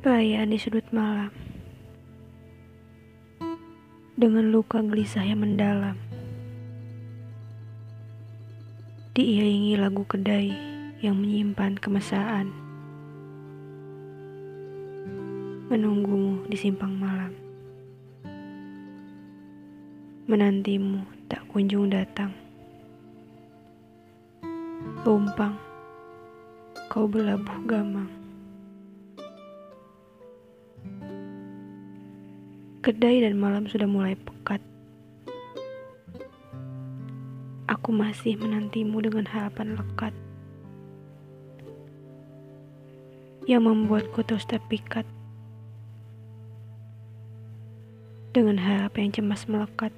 Perayaan di sudut malam? Dengan luka gelisah yang mendalam. Diiringi lagu kedai yang menyimpan kemesraan Menunggumu di simpang malam. Menantimu tak kunjung datang. Rumpang Kau berlabuh gamang Kedai dan malam sudah mulai pekat. Aku masih menantimu dengan harapan lekat yang membuatku terus terpikat dengan harap yang cemas melekat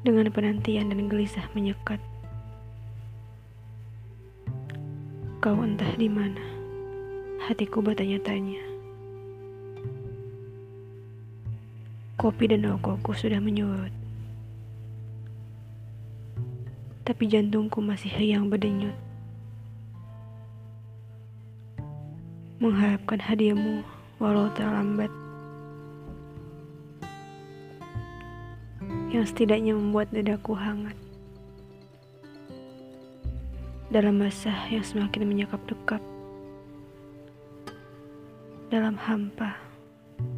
dengan penantian dan gelisah menyekat. Kau entah di mana, hatiku bertanya-tanya. Kopi dan rokokku sudah menyurut. Tapi jantungku masih riang berdenyut. Mengharapkan hadiahmu walau terlambat. Yang setidaknya membuat dadaku hangat. Dalam masa yang semakin menyekap dekap. Dalam hampa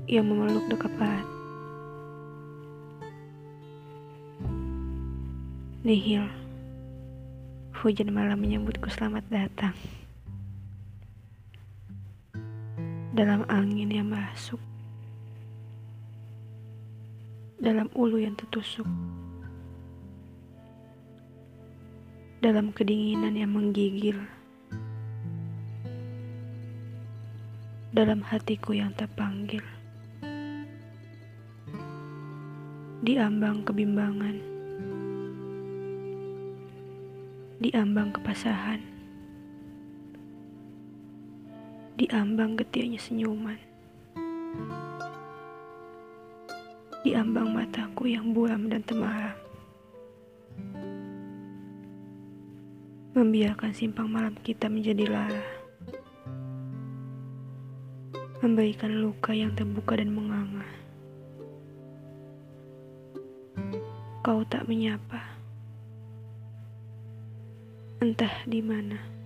yang memeluk dekat erat. Nihil. Hujan malam menyambutku selamat datang. Dalam angin yang masuk. Dalam ulu yang tertusuk. Dalam kedinginan yang menggigil. Dalam hatiku yang terpanggil. Di ambang kebimbangan di ambang kepasahan, di ambang getirnya senyuman, di ambang mataku yang buram dan temaram, membiarkan simpang malam kita menjadi lara, memberikan luka yang terbuka dan menganga. Kau tak menyapa entah di mana.